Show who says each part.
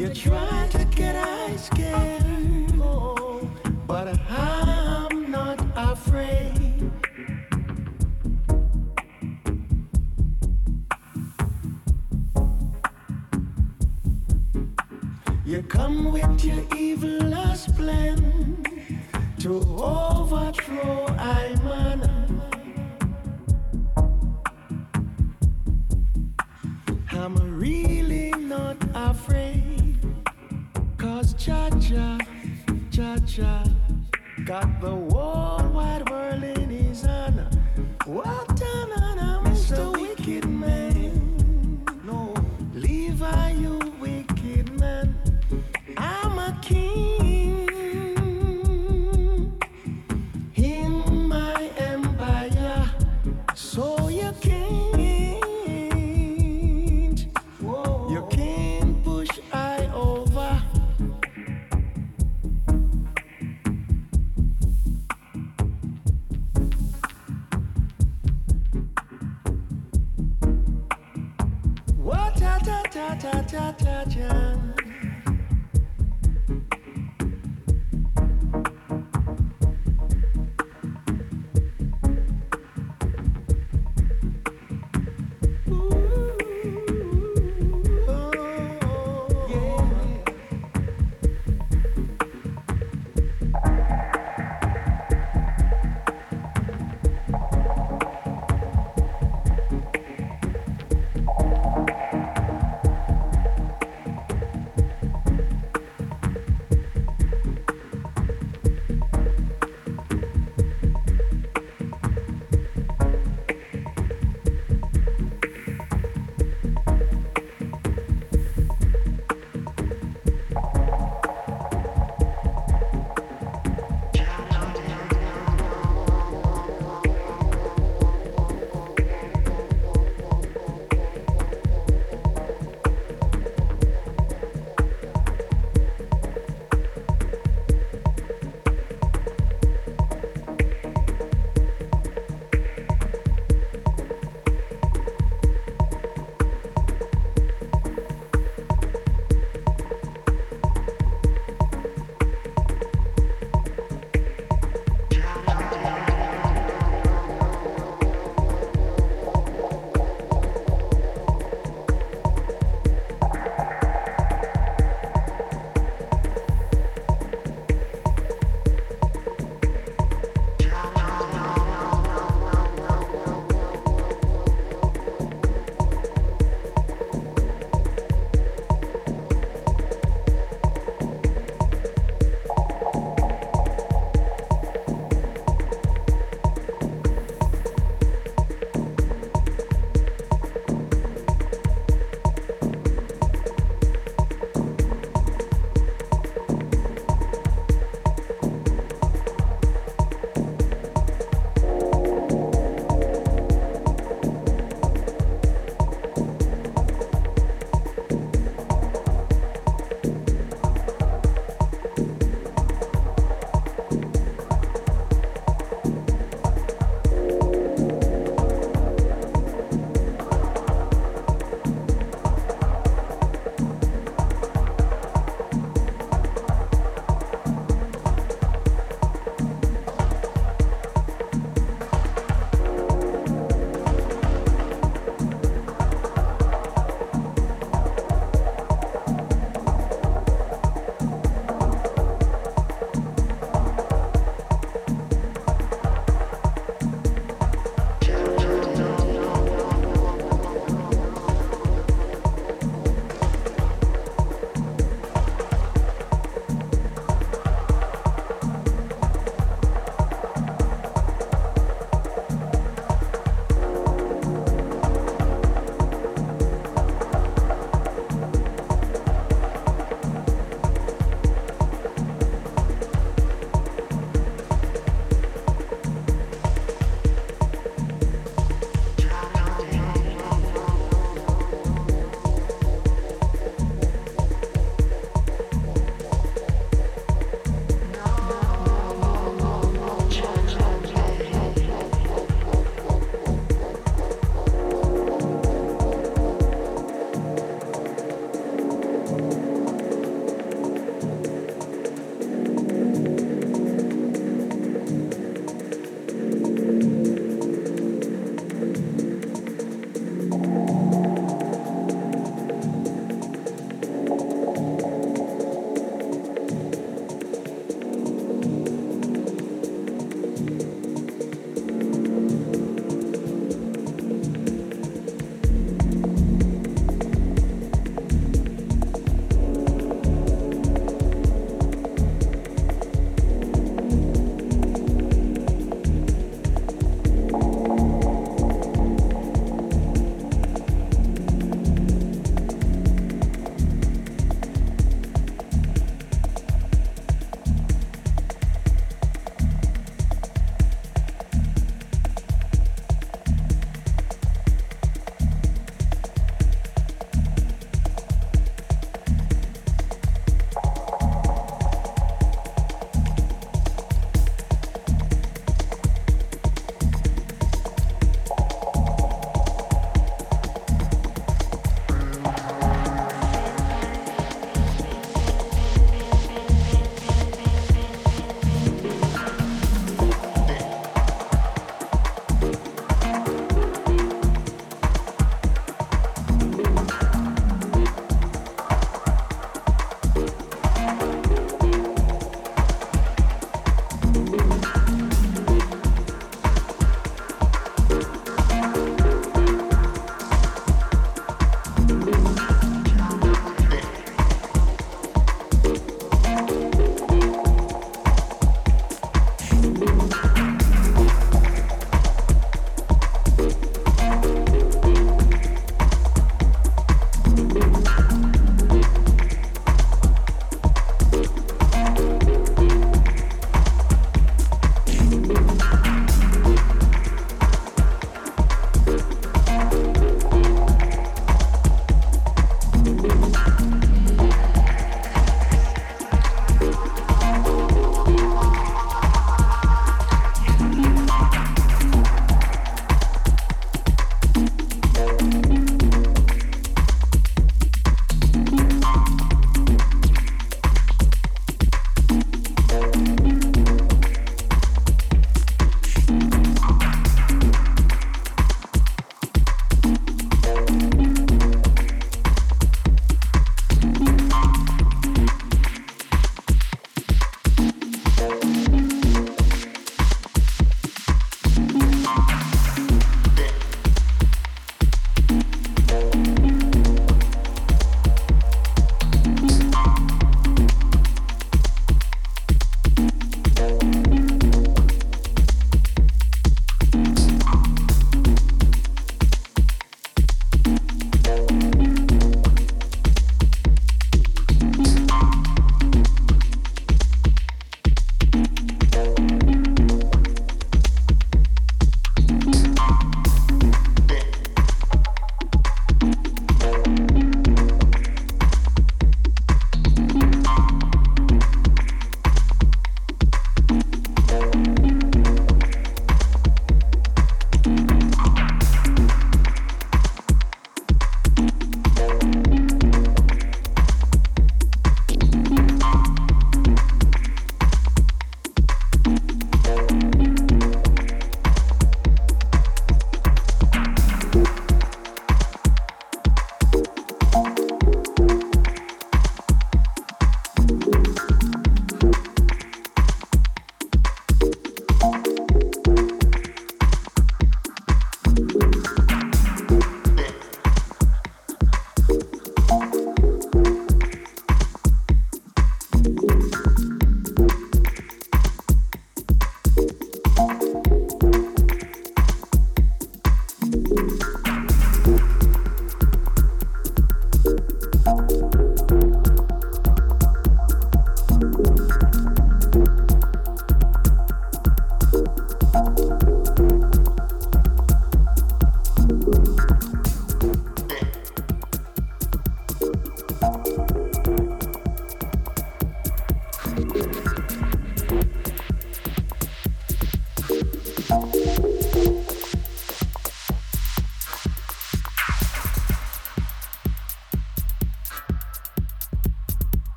Speaker 1: You try,